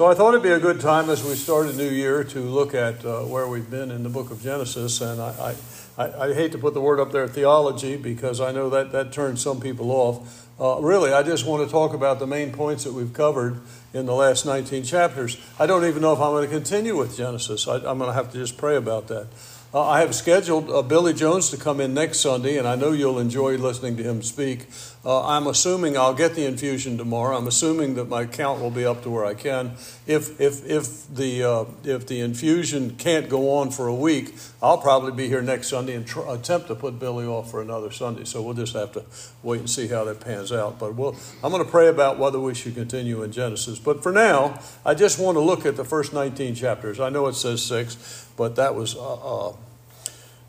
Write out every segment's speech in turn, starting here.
So I thought it'd be a good time as we start a new year to look at uh, where we've been in the book of Genesis. And I, I, I, hate to put the word up there, theology, because I know that that turns some people off. Uh, really, I just want to talk about the main points that we've covered in the last 19 chapters. I don't even know if I'm going to continue with Genesis. I, I'm going to have to just pray about that. Uh, I have scheduled uh, Billy Jones to come in next Sunday, and I know you'll enjoy listening to him speak. Uh, I'm assuming I'll get the infusion tomorrow. I'm assuming that my count will be up to where I can. If if if the uh, if the infusion can't go on for a week, I'll probably be here next Sunday and tr- attempt to put Billy off for another Sunday. So we'll just have to wait and see how that pans out. But we'll, I'm going to pray about whether we should continue in Genesis. But for now, I just want to look at the first 19 chapters. I know it says six but that was uh, uh,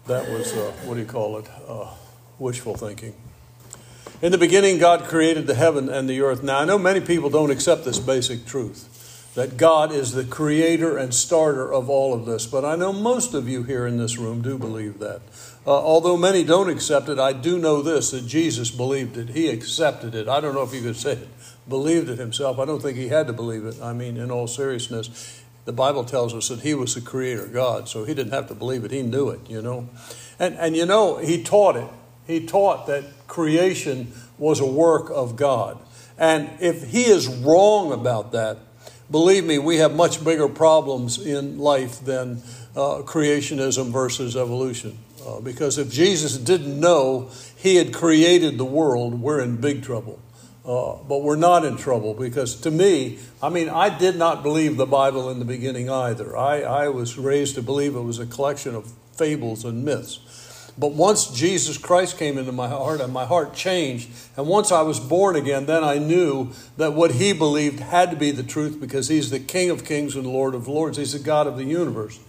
that was uh, what do you call it? Uh, wishful thinking. In the beginning, God created the heaven and the earth. Now, I know many people don't accept this basic truth that God is the creator and starter of all of this, but I know most of you here in this room do believe that. Uh, although many don't accept it, I do know this that Jesus believed it. He accepted it. I don't know if you could say it, believed it himself. I don't think he had to believe it. I mean, in all seriousness, the Bible tells us that he was the creator God, so he didn't have to believe it. He knew it, you know. And, and you know, he taught it. He taught that creation was a work of God. And if he is wrong about that, believe me, we have much bigger problems in life than uh, creationism versus evolution. Uh, because if Jesus didn't know he had created the world, we're in big trouble. Uh, but we're not in trouble because to me, I mean, I did not believe the Bible in the beginning either. I, I was raised to believe it was a collection of fables and myths. But once Jesus Christ came into my heart and my heart changed, and once I was born again, then I knew that what he believed had to be the truth because he's the King of kings and Lord of lords. He's the God of the universe.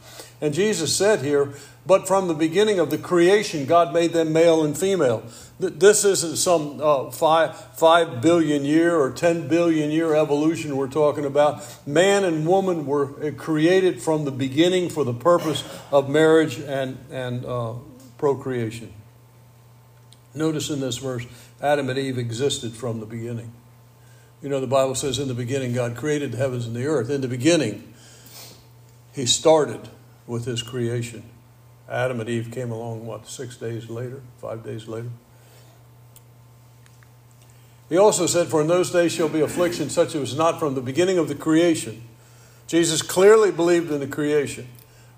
And Jesus said here, but from the beginning of the creation, God made them male and female. This isn't some uh, five, five billion year or 10 billion year evolution we're talking about. Man and woman were uh, created from the beginning for the purpose of marriage and, and uh, procreation. Notice in this verse, Adam and Eve existed from the beginning. You know, the Bible says, in the beginning, God created the heavens and the earth. In the beginning, He started with His creation. Adam and Eve came along, what, six days later, five days later? He also said, For in those days shall be affliction such as was not from the beginning of the creation. Jesus clearly believed in the creation,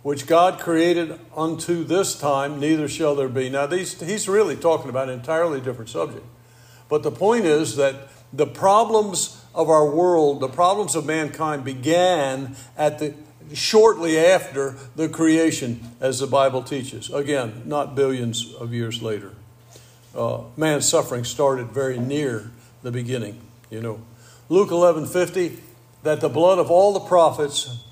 which God created unto this time, neither shall there be. Now, these, he's really talking about an entirely different subject. But the point is that the problems of our world, the problems of mankind began at the shortly after the creation, as the Bible teaches. Again, not billions of years later. Uh, man's suffering started very near the beginning, you know. Luke 11 50, that the blood of all the prophets,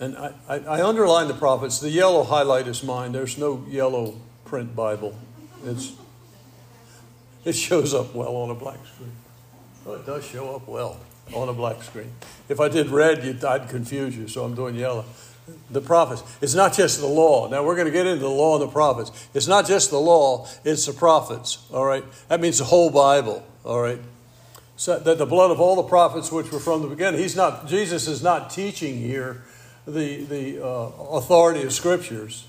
and I, I, I underline the prophets, the yellow highlight is mine. There's no yellow print Bible. It's, it shows up well on a black screen. Oh, it does show up well on a black screen. If I did red, you, I'd confuse you, so I'm doing yellow the prophets. It's not just the law. Now we're going to get into the law and the prophets. It's not just the law, it's the prophets. All right? That means the whole Bible. All right? So that the blood of all the prophets which were from the beginning. He's not Jesus is not teaching here the the uh, authority of scriptures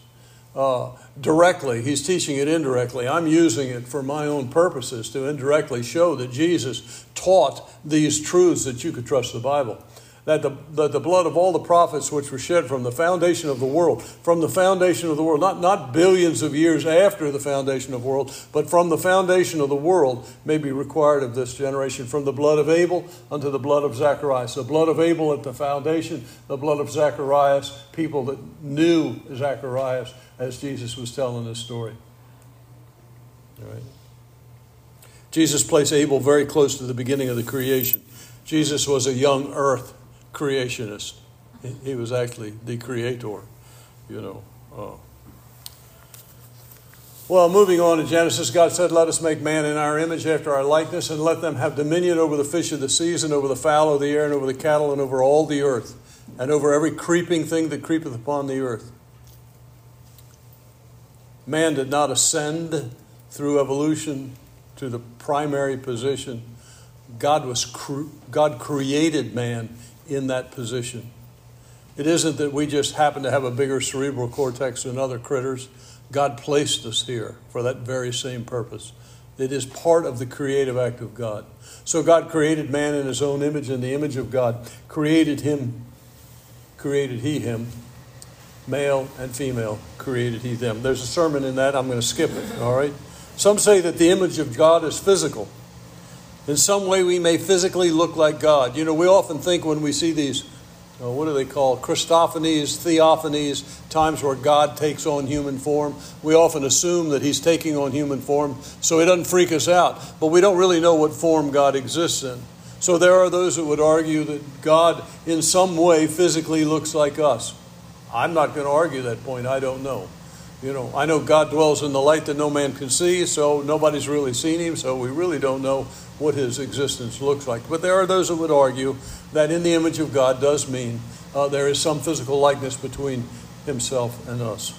uh, directly. He's teaching it indirectly. I'm using it for my own purposes to indirectly show that Jesus taught these truths that you could trust the Bible that the, that the blood of all the prophets which were shed from the foundation of the world, from the foundation of the world, not, not billions of years after the foundation of the world, but from the foundation of the world may be required of this generation, from the blood of Abel unto the blood of Zacharias. The blood of Abel at the foundation, the blood of Zacharias, people that knew Zacharias as Jesus was telling this story. All right. Jesus placed Abel very close to the beginning of the creation. Jesus was a young earth creationist. He was actually the creator, you know. Uh, well, moving on to Genesis, God said, Let us make man in our image after our likeness, and let them have dominion over the fish of the seas, and over the fowl of the air, and over the cattle, and over all the earth, and over every creeping thing that creepeth upon the earth. Man did not ascend through evolution to the primary position. God, was cre- God created man in that position. It isn't that we just happen to have a bigger cerebral cortex than other critters. God placed us here for that very same purpose. It is part of the creative act of God. So God created man in his own image, in the image of God, created him, created he him, male and female, created he them. There's a sermon in that, I'm going to skip it, all right? Some say that the image of God is physical. In some way, we may physically look like God. You know, we often think when we see these uh, what do they call Christophanies, theophanies, times where God takes on human form. We often assume that He's taking on human form, so it doesn't freak us out. But we don't really know what form God exists in. So there are those that would argue that God, in some way, physically looks like us. I'm not going to argue that point. I don't know. You know, I know God dwells in the light that no man can see, so nobody's really seen him, so we really don't know what his existence looks like. But there are those that would argue that in the image of God does mean uh, there is some physical likeness between himself and us.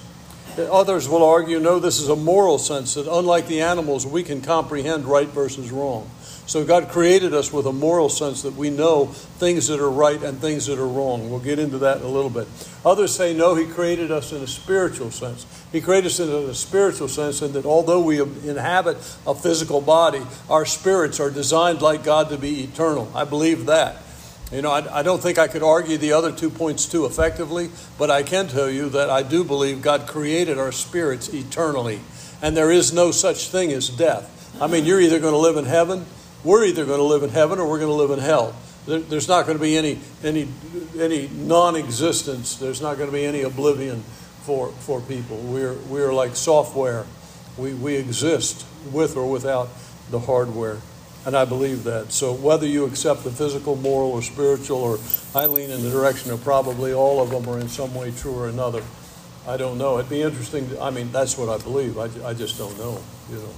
Others will argue no, this is a moral sense that unlike the animals, we can comprehend right versus wrong. So God created us with a moral sense that we know things that are right and things that are wrong. We'll get into that in a little bit. Others say no, He created us in a spiritual sense. He created us in a spiritual sense, and that although we inhabit a physical body, our spirits are designed like God to be eternal. I believe that. You know, I, I, don't think I could argue the other two points too effectively, but I can tell you that I do believe God created our spirits eternally, and there is no such thing as death. I mean, you're either going to live in heaven we're either going to live in heaven or we're going to live in hell. there's not going to be any, any, any non existence, there's not going to be any oblivion for, for people. We're, we're like software, we, we exist with or without the hardware. And I believe that. So whether you accept the physical, moral, or spiritual, or I lean in the direction of probably all of them are in some way true or another. I don't know. It'd be interesting. To, I mean, that's what I believe. I, I just don't know. You know.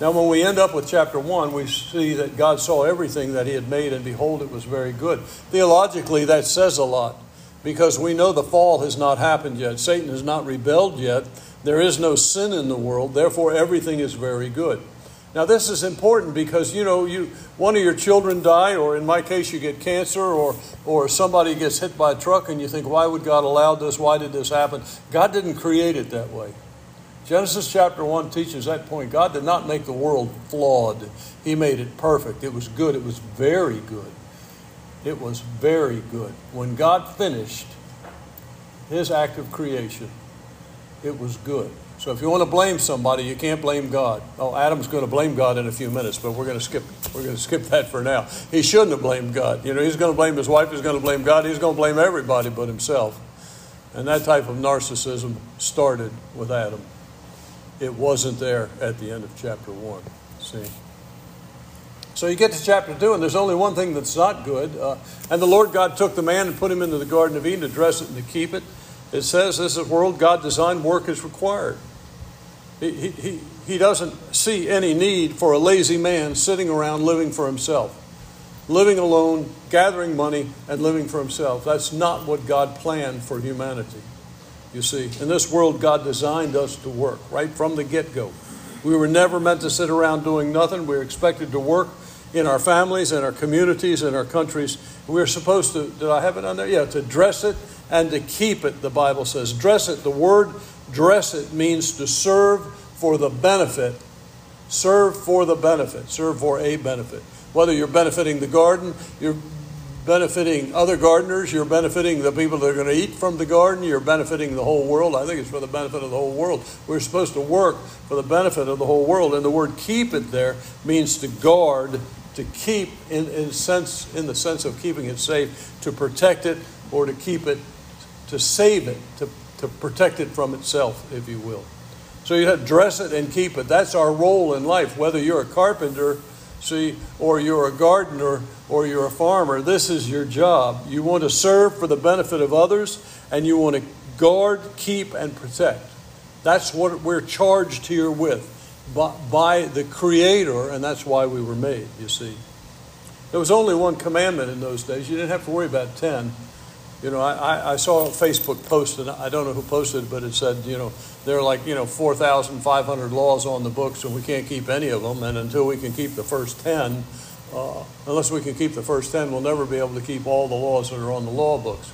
Now, when we end up with chapter 1, we see that God saw everything that He had made, and behold, it was very good. Theologically, that says a lot because we know the fall has not happened yet. Satan has not rebelled yet. There is no sin in the world. Therefore, everything is very good. Now, this is important because you know, you one of your children die, or in my case, you get cancer, or or somebody gets hit by a truck, and you think, why would God allow this? Why did this happen? God didn't create it that way. Genesis chapter 1 teaches that point. God did not make the world flawed, He made it perfect. It was good. It was very good. It was very good. When God finished His act of creation, it was good. So if you want to blame somebody, you can't blame God. Oh, Adam's going to blame God in a few minutes, but we're going to skip we're going to skip that for now. He shouldn't have blamed God. You know, he's going to blame his wife, he's going to blame God, he's going to blame everybody but himself. And that type of narcissism started with Adam it wasn't there at the end of chapter 1. See? So you get to chapter 2, and there's only one thing that's not good. Uh, and the Lord God took the man and put him into the Garden of Eden to dress it and to keep it. It says this is a world God designed, work is required. He, he, he doesn't see any need for a lazy man sitting around living for himself, living alone, gathering money, and living for himself. That's not what God planned for humanity. You see, in this world, God designed us to work right from the get go. We were never meant to sit around doing nothing. We were expected to work in our families, in our communities, in our countries. We are supposed to, did I have it on there? Yeah, to dress it and to keep it, the Bible says. Dress it, the word dress it means to serve for the benefit. Serve for the benefit. Serve for a benefit. Whether you're benefiting the garden, you're benefiting other gardeners, you're benefiting the people that are going to eat from the garden, you're benefiting the whole world. I think it's for the benefit of the whole world. We're supposed to work for the benefit of the whole world. And the word keep it there means to guard, to keep in, in sense in the sense of keeping it safe, to protect it or to keep it, to save it, to, to protect it from itself, if you will. So you have to dress it and keep it. That's our role in life. Whether you're a carpenter See, or you're a gardener or you're a farmer, this is your job. You want to serve for the benefit of others and you want to guard, keep, and protect. That's what we're charged here with by, by the Creator, and that's why we were made, you see. There was only one commandment in those days. You didn't have to worry about 10. You know, I, I saw a Facebook post, and I don't know who posted but it said, you know, there are like, you know, 4,500 laws on the books, and we can't keep any of them. And until we can keep the first 10, uh, unless we can keep the first 10, we'll never be able to keep all the laws that are on the law books.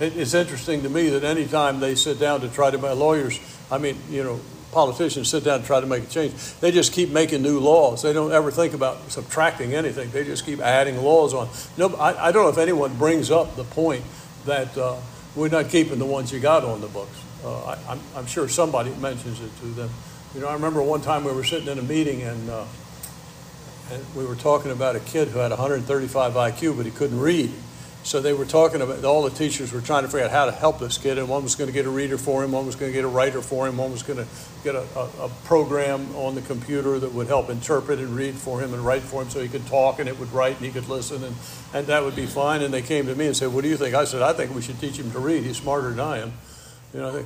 It, it's interesting to me that anytime they sit down to try to, my lawyers, I mean, you know, politicians sit down and try to make a change, they just keep making new laws. They don't ever think about subtracting anything. They just keep adding laws on. No, I, I don't know if anyone brings up the point that uh, we're not keeping the ones you got on the books. Uh, I, am sure somebody mentions it to them. You know, I remember one time we were sitting in a meeting and, uh, and we were talking about a kid who had 135 IQ, but he couldn't read. So they were talking about all the teachers were trying to figure out how to help this kid, and one was going to get a reader for him, one was going to get a writer for him, one was going to get a, a, a, program on the computer that would help interpret and read for him and write for him, so he could talk and it would write and he could listen, and, and that would be fine. And they came to me and said, "What do you think?" I said, "I think we should teach him to read. He's smarter than I am." You know, they,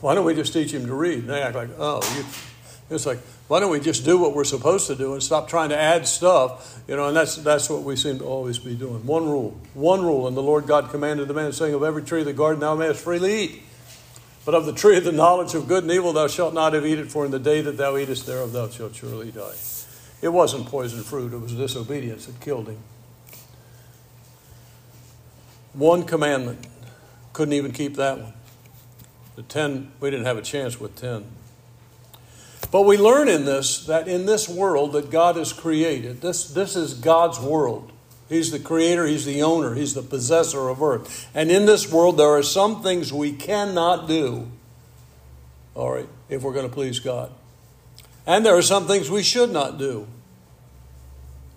why don't we just teach him to read? And they act like, "Oh, you." It's like, why don't we just do what we're supposed to do and stop trying to add stuff? You know, and that's that's what we seem to always be doing. One rule, one rule, and the Lord God commanded the man, saying, "Of every tree of the garden thou mayest freely eat, but of the tree of the knowledge of good and evil thou shalt not have eaten, for in the day that thou eatest thereof thou shalt surely die." It wasn't poison fruit; it was disobedience that killed him. One commandment, couldn't even keep that one. The ten, we didn't have a chance with ten. But we learn in this that in this world that God has created, this, this is God's world. He's the creator, He's the owner, He's the possessor of earth. And in this world, there are some things we cannot do, all right, if we're going to please God. And there are some things we should not do.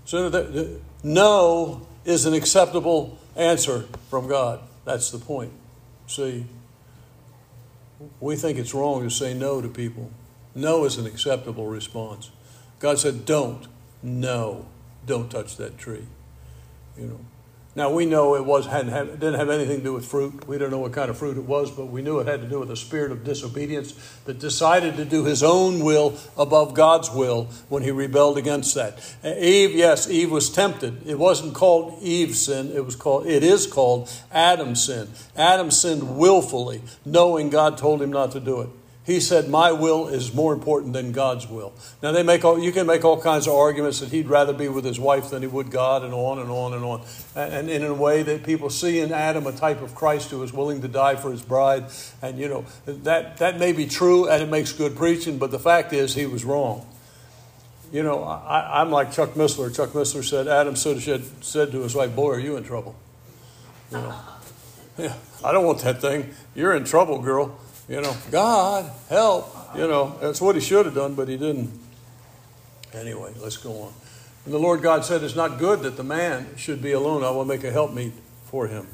So, the, the, no is an acceptable answer from God. That's the point. See, we think it's wrong to say no to people. No is an acceptable response. God said, Don't. No. Don't touch that tree. You know. Now we know it was hadn't had, didn't have anything to do with fruit. We don't know what kind of fruit it was, but we knew it had to do with a spirit of disobedience that decided to do his own will above God's will when he rebelled against that. Eve, yes, Eve was tempted. It wasn't called Eve's sin. It was called. It is called Adam's sin. Adam sinned willfully, knowing God told him not to do it. He said, My will is more important than God's will. Now, they make all, you can make all kinds of arguments that he'd rather be with his wife than he would God, and on and on and on. And, in a way that people see in Adam a type of Christ who is willing to die for his bride. And, you know, that, that may be true and it makes good preaching, but the fact is he was wrong. You know, I, am like Chuck Missler. Chuck Missler said, Adam said, said to his wife, Boy, are you in trouble? You know, yeah, I don't want that thing. You're in trouble, girl. You know, God, help. You know, that's what he should have done, but he didn't. Anyway, let's go on. And the Lord God said, It's not good that the man should be alone. I will make a helpmeet for him.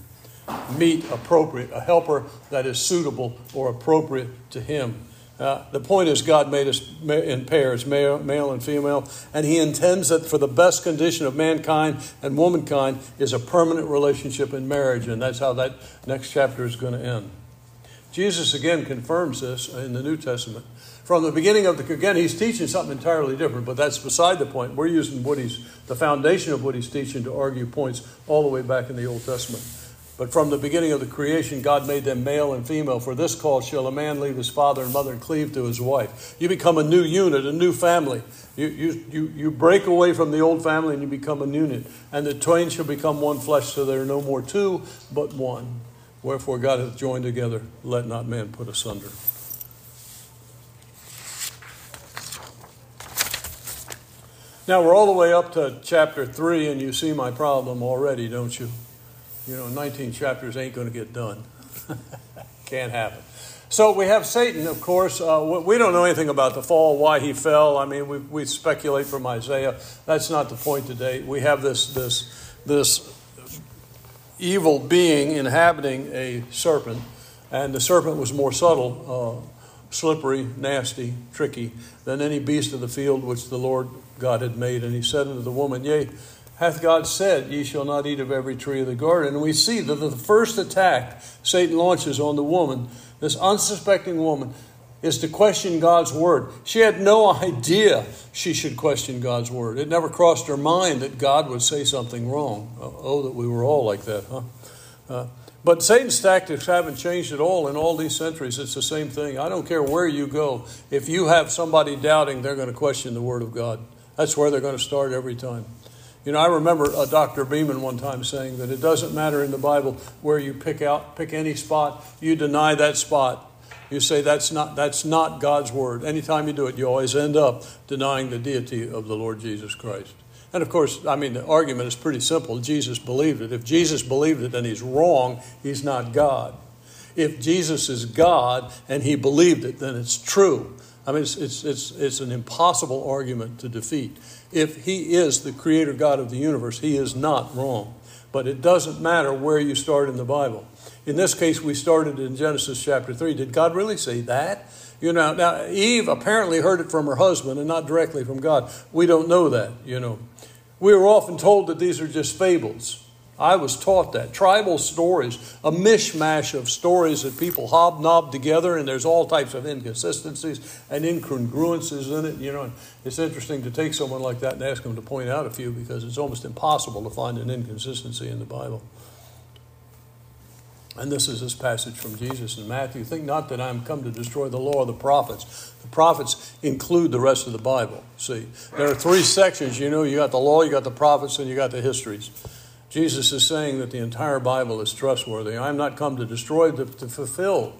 Meet appropriate, a helper that is suitable or appropriate to him. Uh, the point is, God made us in pairs, male, male and female, and He intends that for the best condition of mankind and womankind is a permanent relationship in marriage, and that's how that next chapter is going to end. Jesus again confirms this in the New Testament. From the beginning of the again, he's teaching something entirely different, but that's beside the point. We're using what he's the foundation of what he's teaching to argue points all the way back in the Old Testament. But from the beginning of the creation, God made them male and female. For this cause shall a man leave his father and mother and cleave to his wife. You become a new unit, a new family. You, you, you, you break away from the old family and you become a unit. And the twain shall become one flesh, so there are no more two, but one. Wherefore God hath joined together, let not man put asunder. Now we're all the way up to chapter 3, and you see my problem already, don't you? You know, 19 chapters ain't going to get done. Can't happen. So we have Satan, of course. Uh, we don't know anything about the fall, why he fell. I mean, we, we speculate from Isaiah. That's not the point today. We have this, this, this evil being inhabiting a serpent, and the serpent was more subtle, uh, slippery, nasty, tricky than any beast of the field which the Lord God had made. And he said unto the woman, Yea, hath God said, Ye shall not eat of every tree of the garden? And we see that the first attack Satan launches on the woman, this unsuspecting woman, is to question God's word. She had no idea she should question God's word. It never crossed her mind that God would say something wrong. Oh, that we were all like that, huh? Uh, but Satan's tactics haven't changed at all in all these centuries. It's the same thing. I don't care where you go. If you have somebody doubting, they're going to question the word of God. That's where they're going to start every time. You know, I remember uh, Dr. Beeman one time saying that it doesn't matter in the Bible where you pick out, pick any spot, you deny that spot. You say that's not, that's not God's word. Anytime you do it, you always end up denying the deity of the Lord Jesus Christ. And of course, I mean, the argument is pretty simple. Jesus believed it. If Jesus believed it and he's wrong, he's not God. If Jesus is God and he believed it, then it's true. I mean, it's, it's, it's, it's an impossible argument to defeat. If he is the creator God of the universe, he is not wrong. But it doesn't matter where you start in the Bible. In this case, we started in Genesis chapter 3. Did God really say that? You know, now Eve apparently heard it from her husband and not directly from God. We don't know that, you know. We are often told that these are just fables. I was taught that. Tribal stories, a mishmash of stories that people hobnob together, and there's all types of inconsistencies and incongruences in it. You know, it's interesting to take someone like that and ask them to point out a few because it's almost impossible to find an inconsistency in the Bible. And this is this passage from Jesus in Matthew. Think not that I am come to destroy the law of the prophets. The prophets include the rest of the Bible. See, there are three sections. You know, you got the law, you got the prophets, and you got the histories. Jesus is saying that the entire Bible is trustworthy. I'm not come to destroy, to, to fulfill.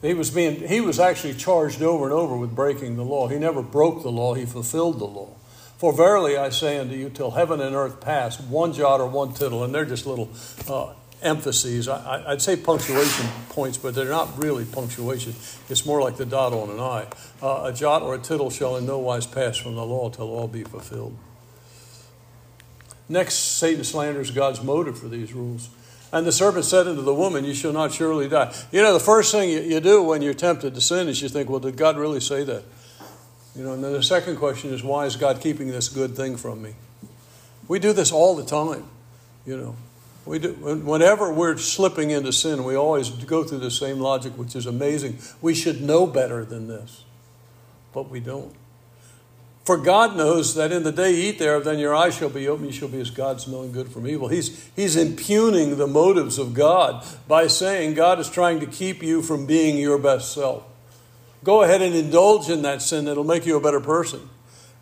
He was, being, he was actually charged over and over with breaking the law. He never broke the law, he fulfilled the law. For verily I say unto you, till heaven and earth pass, one jot or one tittle, and they're just little uh, emphases. I, would say punctuation points, but they're not really punctuation. It's more like the dot on an I. Uh, a jot or a tittle shall in no wise pass from the law till all be fulfilled. Next, Satan slanders God's motive for these rules. And the serpent said unto the woman, You shall not surely die. You know, the first thing you, do when you're tempted to sin is you think, Well, did God really say that? You know, and then the second question is, Why is God keeping this good thing from me? We do this all the time, you know. We do, whenever we're slipping into sin, we always go through the same logic, which is amazing. We should know better than this, but we don't. For God knows that in the day you eat thereof, then your eyes shall be open, you shall be as gods knowing good from evil. He's, he's impugning the motives of God by saying God is trying to keep you from being your best self. Go ahead and indulge in that sin, it'll make you a better person.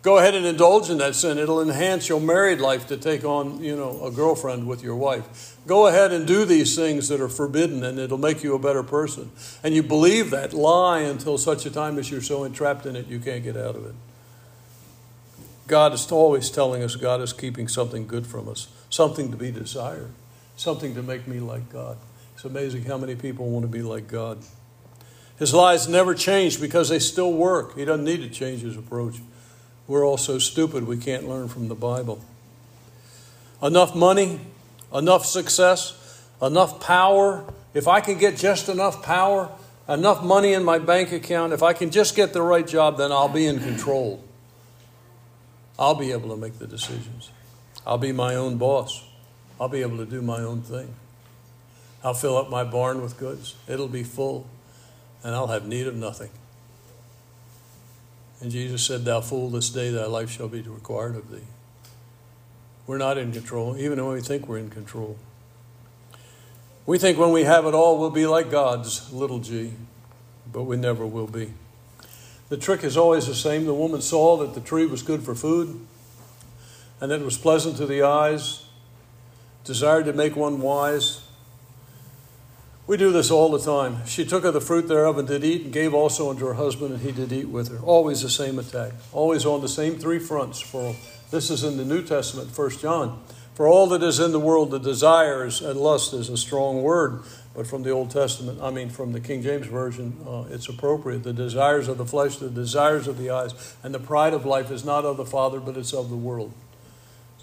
Go ahead and indulge in that sin. It'll enhance your married life to take on, you know, a girlfriend with your wife. Go ahead and do these things that are forbidden and it'll make you a better person. And you believe that lie until such a time as you're so entrapped in it you can't get out of it. God is always telling us God is keeping something good from us, something to be desired, something to make me like God. It's amazing how many people want to be like God. His lies never change because they still work. He doesn't need to change his approach. We're all so stupid we can't learn from the Bible. Enough money, enough success, enough power. If I can get just enough power, enough money in my bank account, if I can just get the right job, then I'll be in control. I'll be able to make the decisions. I'll be my own boss. I'll be able to do my own thing. I'll fill up my barn with goods. It'll be full, and I'll have need of nothing. And Jesus said, Thou fool, this day thy life shall be required of thee. We're not in control, even when we think we're in control. We think when we have it all, we'll be like God's little g, but we never will be. The trick is always the same. The woman saw that the tree was good for food, and that it was pleasant to the eyes, desired to make one wise. We do this all the time. She took of the fruit thereof and did eat, and gave also unto her husband, and he did eat with her. Always the same attack. Always on the same three fronts. For this is in the New Testament, 1 John. For all that is in the world, the desires and lust is a strong word. But from the Old Testament, I mean, from the King James Version, uh, it's appropriate. The desires of the flesh, the desires of the eyes, and the pride of life is not of the Father, but it's of the world.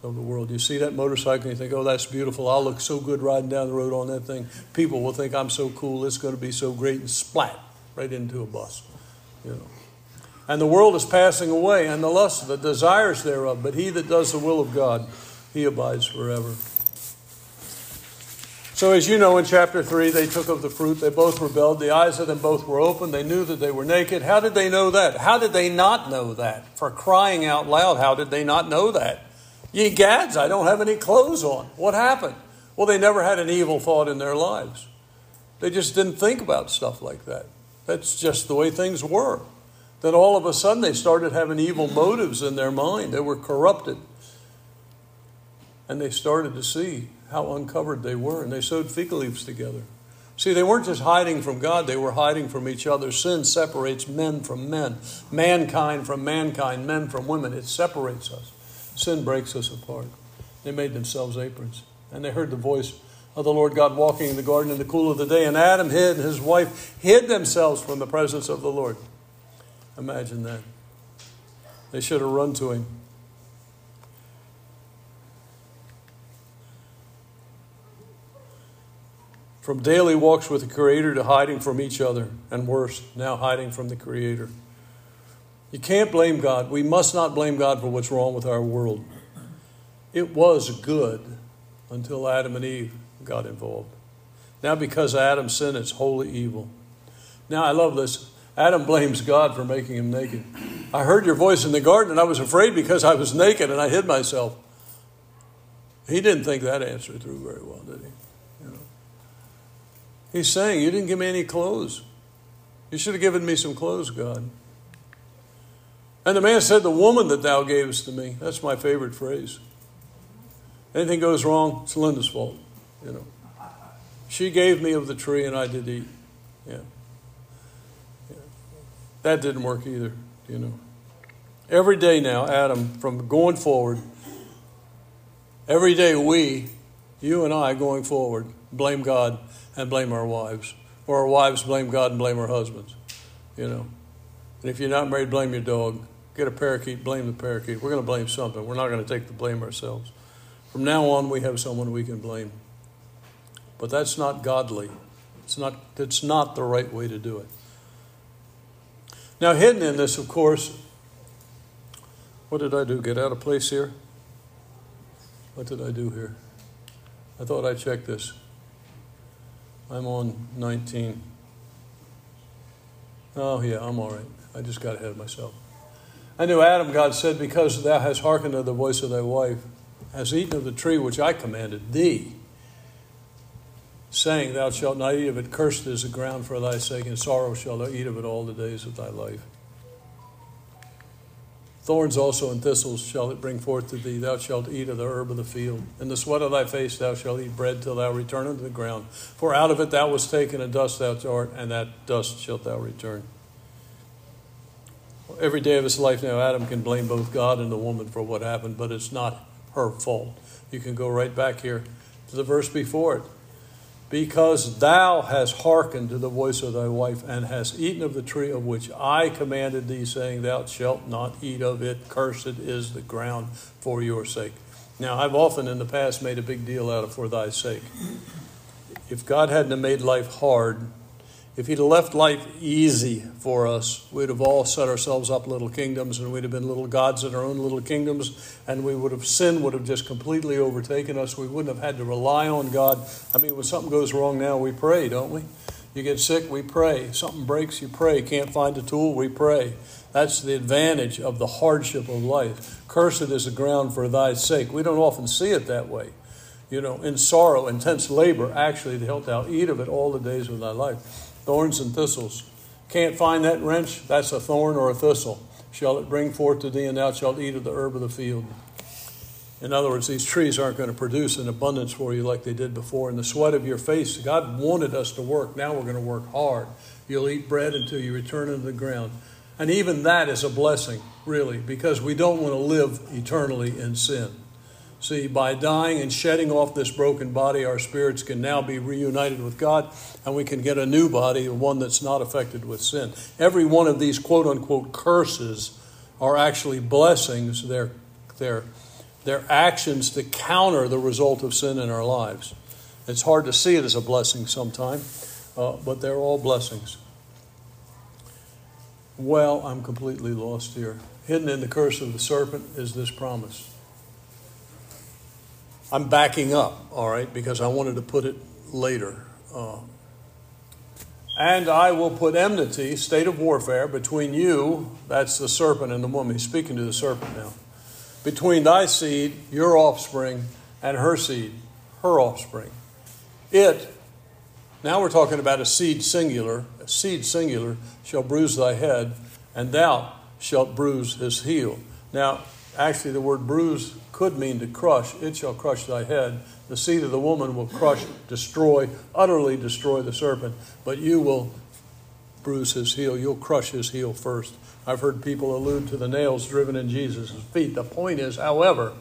Of the world. You see that motorcycle and you think, oh, that's beautiful. I'll look so good riding down the road on that thing. People will think I'm so cool. It's going to be so great, and splat right into a bus. You know. And the world is passing away, and the lust, the desires thereof. But he that does the will of God, he abides forever. So, as you know, in chapter 3, they took of the fruit. They both rebelled. The eyes of them both were open. They knew that they were naked. How did they know that? How did they not know that? For crying out loud, how did they not know that? Ye gads, I don't have any clothes on. What happened? Well, they never had an evil thought in their lives. They just didn't think about stuff like that. That's just the way things were. Then all of a sudden they started having evil motives in their mind. They were corrupted. and they started to see how uncovered they were, and they sewed fig leaves together. See, they weren't just hiding from God, they were hiding from each other. Sin separates men from men, mankind from mankind, men from women. It separates us. Sin breaks us apart. They made themselves aprons, and they heard the voice of the Lord God walking in the garden in the cool of the day, and Adam hid and his wife hid themselves from the presence of the Lord. Imagine that. They should have run to him. From daily walks with the Creator to hiding from each other, and worse, now hiding from the Creator. You can't blame God. We must not blame God for what's wrong with our world. It was good until Adam and Eve got involved. Now, because Adam sinned, it's wholly evil. Now, I love this. Adam blames God for making him naked. I heard your voice in the garden, and I was afraid because I was naked and I hid myself. He didn't think that answer through very well, did he? He's saying, You didn't give me any clothes. You should have given me some clothes, God. And the man said, The woman that thou gavest to me. That's my favorite phrase. Anything goes wrong, it's Linda's fault. You know. She gave me of the tree and I did eat. Yeah. yeah. That didn't work either, you know. Every day now, Adam, from going forward, every day we, you and I going forward, blame God and blame our wives. Or our wives blame God and blame our husbands. You know. And if you're not married, blame your dog. Get a parakeet, blame the parakeet. We're going to blame something. We're not going to take the blame ourselves. From now on, we have someone we can blame. But that's not godly. It's not, it's not the right way to do it. Now, hidden in this, of course, what did I do? Get out of place here? What did I do here? I thought I checked this. I'm on 19. Oh, yeah, I'm all right. I just got ahead of myself. I knew Adam, God said, Because thou hast hearkened to the voice of thy wife, hast eaten of the tree which I commanded thee, saying, Thou shalt not eat of it, cursed is the ground for thy sake, and sorrow shalt thou eat of it all the days of thy life. Thorns also and thistles shall it bring forth to thee. Thou shalt eat of the herb of the field. In the sweat of thy face thou shalt eat bread till thou return unto the ground. For out of it thou wast taken, and dust thou art, and that dust shalt thou return. Every day of his life now, Adam can blame both God and the woman for what happened, but it's not her fault. You can go right back here to the verse before it because thou hast hearkened to the voice of thy wife, and hast eaten of the tree of which I commanded thee, saying, Thou shalt not eat of it, cursed is the ground for your sake. Now, I've often in the past made a big deal out of for thy sake. If God hadn't made life hard, if he'd have left life easy for us, we'd have all set ourselves up little kingdoms and we'd have been little gods in our own little kingdoms and we would have sin would have just completely overtaken us. We wouldn't have had to rely on God. I mean, when something goes wrong now, we pray, don't we? You get sick, we pray. Something breaks, you pray. Can't find a tool, we pray. That's the advantage of the hardship of life. Cursed is the ground for thy sake. We don't often see it that way. You know, in sorrow, intense labor, actually, to help thou eat of it all the days of thy life thorns and thistles. Can't find that wrench? That's a thorn or a thistle. Shall it bring forth to thee, and thou shalt eat of the herb of the field. In other words, these trees aren't going to produce an abundance for you like they did before. In the sweat of your face, God wanted us to work. Now we're going to work hard. You'll eat bread until you return into the ground. And even that is a blessing, really, because we don't want to live eternally in sin. See, by dying and shedding off this broken body, our spirits can now be reunited with God and we can get a new body, one that's not affected with sin. Every one of these quote unquote curses are actually blessings. They're, they're, they're actions to counter the result of sin in our lives. It's hard to see it as a blessing sometimes, uh, but they're all blessings. Well, I'm completely lost here. Hidden in the curse of the serpent is this promise. I'm backing up, all right, because I wanted to put it later. Uh, and I will put enmity, state of warfare, between you, that's the serpent and the woman. He's speaking to the serpent now. Between thy seed, your offspring, and her seed, her offspring. It, now we're talking about a seed singular, a seed singular shall bruise thy head, and thou shalt bruise his heel. Now, Actually, the word bruise could mean to crush. It shall crush thy head. The seed of the woman will crush, destroy, utterly destroy the serpent, but you will bruise his heel. You'll crush his heel first. I've heard people allude to the nails driven in Jesus' feet. The point is, however,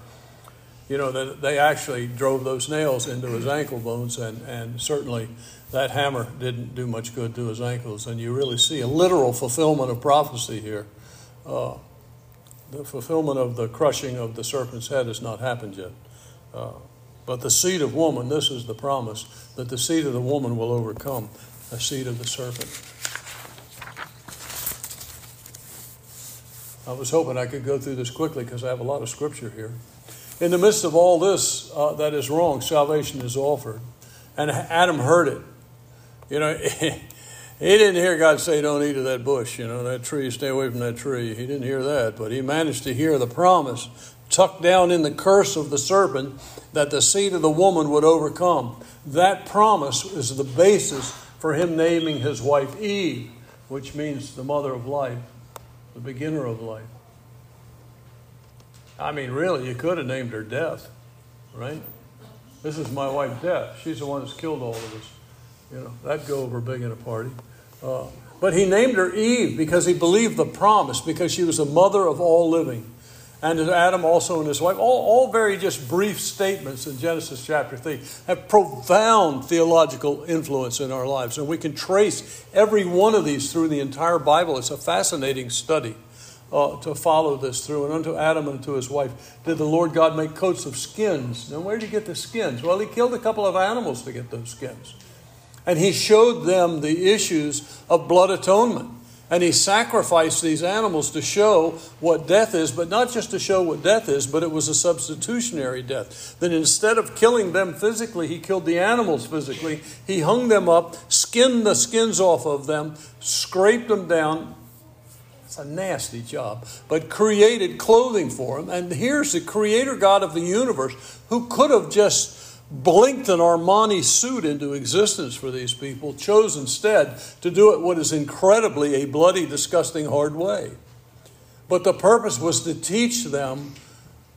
you know, that they actually drove those nails into his ankle bones, and, and certainly that hammer didn't do much good to his ankles. And you really see a literal fulfillment of prophecy here. Uh, the fulfillment of the crushing of the serpent's head has not happened yet. Uh, but the seed of woman, this is the promise, that the seed of the woman will overcome the seed of the serpent. I was hoping I could go through this quickly because I have a lot of scripture here. In the midst of all this uh, that is wrong, salvation is offered. And Adam heard it. You know, he didn't hear God say, Don't eat of that bush, you know, that tree, stay away from that tree. He didn't hear that, but he managed to hear the promise tucked down in the curse of the serpent that the seed of the woman would overcome. That promise is the basis for him naming his wife Eve, which means the mother of life the beginner of life. I mean, really, you could have named her Death, right? This is my wife, Death. She's the one that's killed all of us. You know, that'd go over big in a party. Uh, but he named her Eve because he believed the promise, because she was the mother of all living and Adam also and his wife, all, all very just brief statements in Genesis chapter 3, have profound theological influence in our lives. And we can trace every one of these through the entire Bible. It's a fascinating study uh, to follow this through. And unto Adam and to his wife did the Lord God make coats of skins. Now, where did he get the skins? Well, he killed a couple of animals to get those skins. And he showed them the issues of blood atonement. And he sacrificed these animals to show what death is, but not just to show what death is, but it was a substitutionary death. That instead of killing them physically, he killed the animals physically. He hung them up, skinned the skins off of them, scraped them down. It's a nasty job, but created clothing for them. And here's the creator God of the universe who could have just blinked an Armani suit into existence for these people, chose instead to do it what is incredibly a bloody, disgusting, hard way. But the purpose was to teach them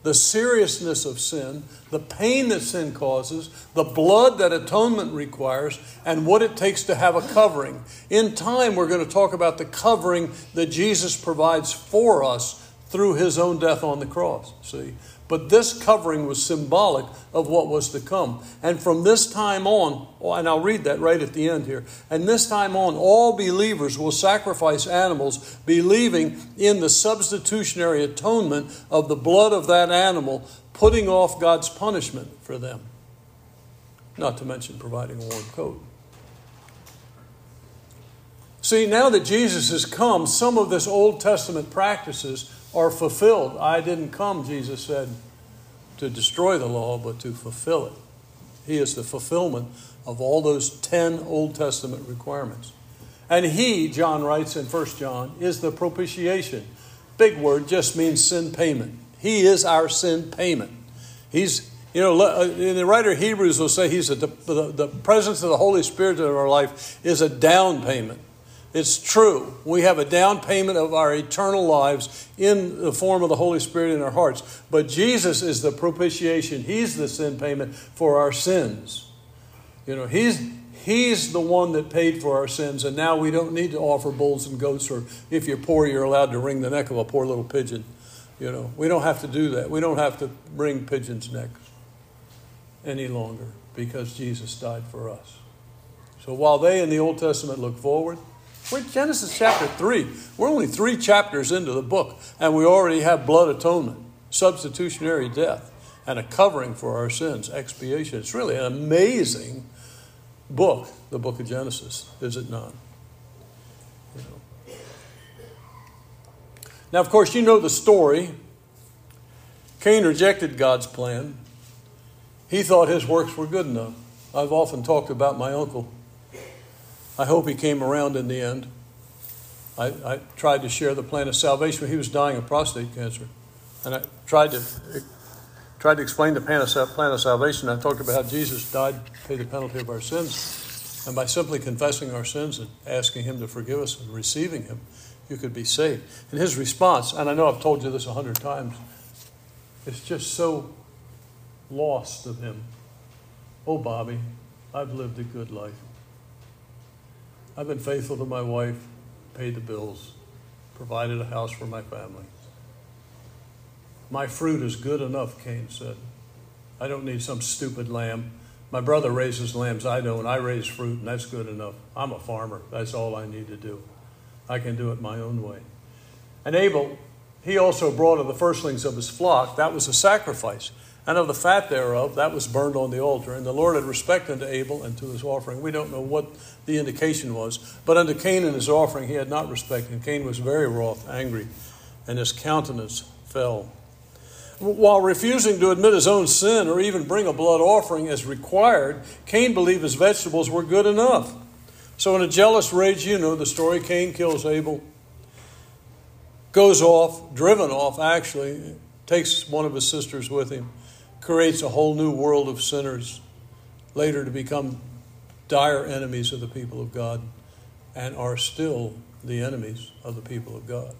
the seriousness of sin, the pain that sin causes, the blood that atonement requires, and what it takes to have a covering. In time, we're going to talk about the covering that Jesus provides for us through his own death on the cross. See? But this covering was symbolic of what was to come. And from this time on, oh, and I'll read that right at the end here. And this time on, all believers will sacrifice animals, believing in the substitutionary atonement of the blood of that animal, putting off God's punishment for them. Not to mention providing a warm coat. See, now that Jesus has come, some of this Old Testament practices are fulfilled. I didn't come, Jesus said, to destroy the law, but to fulfill it. He is the fulfillment of all those 10 Old Testament requirements. And He, John writes in 1 John, is the propitiation. Big word just means sin payment. He is our sin payment. He's, you know, uh, the writer of Hebrews will say he's a, the, the presence of the Holy Spirit in our life is a down payment. It's true. We have a down payment of our eternal lives in the form of the Holy Spirit in our hearts. But Jesus is the propitiation. He's the sin payment for our sins. You know, He's He's the one that paid for our sins, and now we don't need to offer bulls and goats, or if you're poor, you're allowed to wring the neck of a poor little pigeon. You know, we don't have to do that. We don't have to wring pigeons' necks any longer because Jesus died for us. So while they in the Old Testament look forward, we're Genesis chapter 3. We're only three chapters into the book, and we already have blood atonement, substitutionary death, and a covering for our sins, expiation. It's really an amazing book, the book of Genesis, is it not? Now, of course, you know the story. Cain rejected God's plan. He thought his works were good enough. I've often talked about my uncle I hope he came around in the end. I, I tried to share the plan of salvation. He was dying of prostate cancer. And I tried to tried to explain the plan of, salvation. I talked about how Jesus died to pay the penalty of our sins. And by simply confessing our sins and asking Him to forgive us and receiving Him, you could be saved. And his response, and I know I've told you this a hundred times, it's just so lost of him. Oh, Bobby, I've lived a good life. I've been faithful to my wife, paid the bills, provided a house for my family. My fruit is good enough, Cain said. I don't need some stupid lamb. My brother raises lambs, I don't. I raise fruit, and that's good enough. I'm a farmer. That's all I need to do. I can do it my own way. And Abel, he also brought of the firstlings of his flock. That was a sacrifice and of the fat thereof, that was burned on the altar. And the Lord had respect unto Abel and to his offering. We don't know what the indication was, but unto Cain and his offering he had not respect, and Cain was very wroth, angry, and his countenance fell. While refusing to admit his own sin or even bring a blood offering as required, Cain believed his vegetables were good enough. So, in a jealous rage, you know the story Cain kills Abel, goes off, driven off actually, takes one of his sisters with him creates a whole new world of sinners, later to become dire enemies of the people of God, and are still the enemies of the people of God.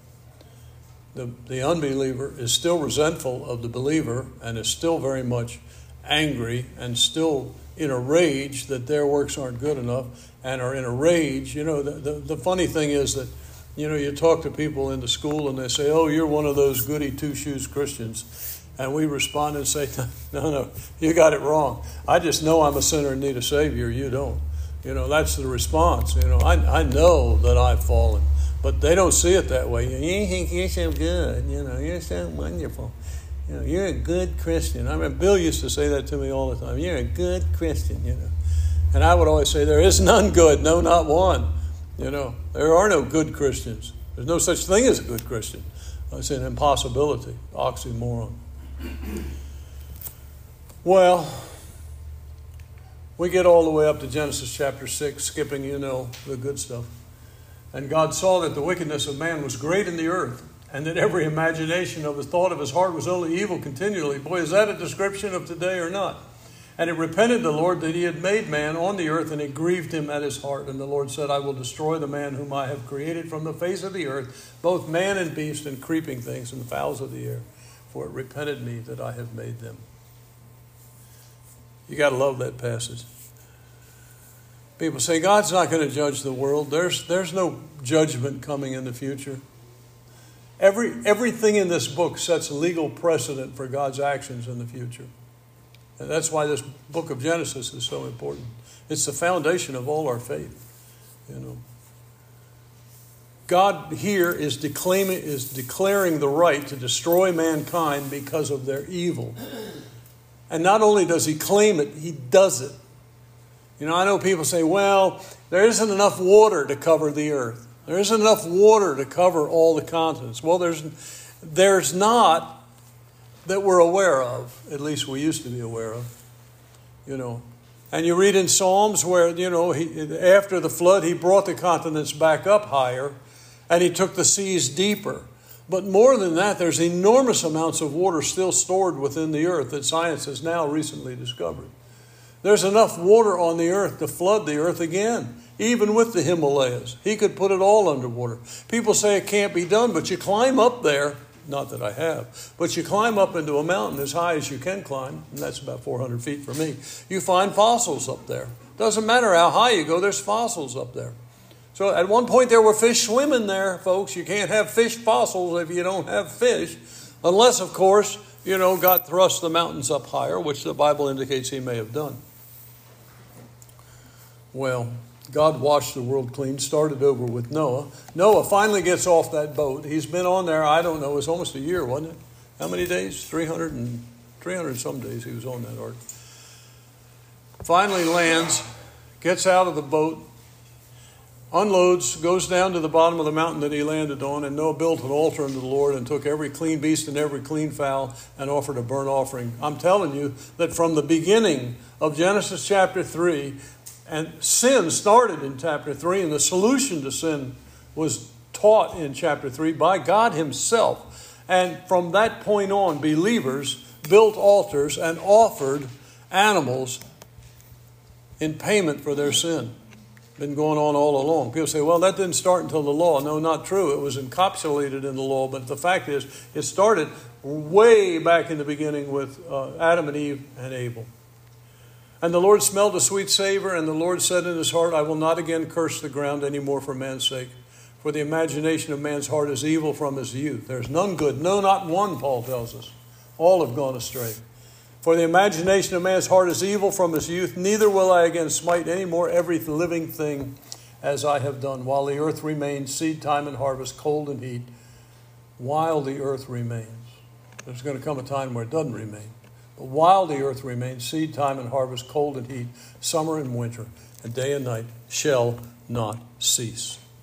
The, the unbeliever is still resentful of the believer and is still very much angry and still in a rage that their works aren't good enough and are in a rage. You know, the, the, the funny thing is that, you know, you talk to people in the school and they say, oh, you're one of those goody two shoes Christians. And we respond and say, No, no, you got it wrong. I just know I'm a sinner and need a Savior. You don't. You know, that's the response. You know, I, I know that I've fallen, but they don't see it that way. You think you're so good. You know, you're so wonderful. You know, you're a good Christian. I mean, Bill used to say that to me all the time. You're a good Christian, you know. And I would always say, There is none good, no, not one. You know, there are no good Christians. There's no such thing as a good Christian. It's an impossibility, oxymoron. Well, we get all the way up to Genesis chapter 6, skipping, you know, the good stuff. And God saw that the wickedness of man was great in the earth, and that every imagination of the thought of his heart was only evil continually. Boy, is that a description of today or not? And it repented the Lord that he had made man on the earth, and it grieved him at his heart. And the Lord said, I will destroy the man whom I have created from the face of the earth, both man and beast, and creeping things, and fowls of the air for it repented me that I have made them. You got to love that passage. People say God's not going to judge the world. There's, there's no judgment coming in the future. Every, everything in this book sets legal precedent for God's actions in the future. And that's why this book of Genesis is so important. It's the foundation of all our faith. You know. God here is declaiming is declaring the right to destroy mankind because of their evil. And not only does he claim it, he does it. You know, I know people say, well, there isn't enough water to cover the earth. There isn't enough water to cover all the continents. Well, there's there's not that we're aware of. At least we used to be aware of. You know, and you read in Psalms where, you know, he, after the flood, he brought the continents back up higher and he took the seas deeper. But more than that, there's enormous amounts of water still stored within the earth that science has now recently discovered. There's enough water on the earth to flood the earth again, even with the Himalayas. He could put it all underwater. People say it can't be done, but you climb up there, not that I have, but you climb up into a mountain as high as you can climb, and that's about 400 feet for me. You find fossils up there. Doesn't matter how high you go, there's fossils up there. So at one point there were fish swimming there, folks. You can't have fish fossils if you don't have fish, unless, of course, you know, God thrust the mountains up higher, which the Bible indicates he may have done. Well, God washed the world clean, started over with Noah. Noah finally gets off that boat. He's been on there, I don't know, it was almost a year, wasn't it? How many days? 300 and 300 some days he was on that ark. Finally lands, gets out of the boat, unloads, goes down to the bottom of the mountain that he landed on, and Noah built an altar unto the Lord and took every clean beast and every clean fowl and offered a burnt offering. I'm telling you that from the beginning of Genesis chapter 3, and sin started in chapter 3, and the solution to sin was taught in chapter 3 by God Himself. And from that point on, believers built altars and offered animals in payment for their sin. Been going on all along. People say, well, that didn't start until the law. No, not true. It was encapsulated in the law, but the fact is, it started way back in the beginning with uh, Adam and Eve and Abel. And the Lord smelled a sweet savor, and the Lord said in his heart, I will not again curse the ground any more for man's sake. For the imagination of man's heart is evil from his youth. There's none good, no, not one, Paul tells us. All have gone astray. For the imagination of man's heart is evil from his youth, neither will I again smite any more every living thing as I have done, while the earth remains, seed time and harvest, cold and heat, while the earth remains. There's going to come a time where it doesn't remain. But while the earth remains, seed time and harvest, cold and heat, summer and winter, and day and night shall not cease.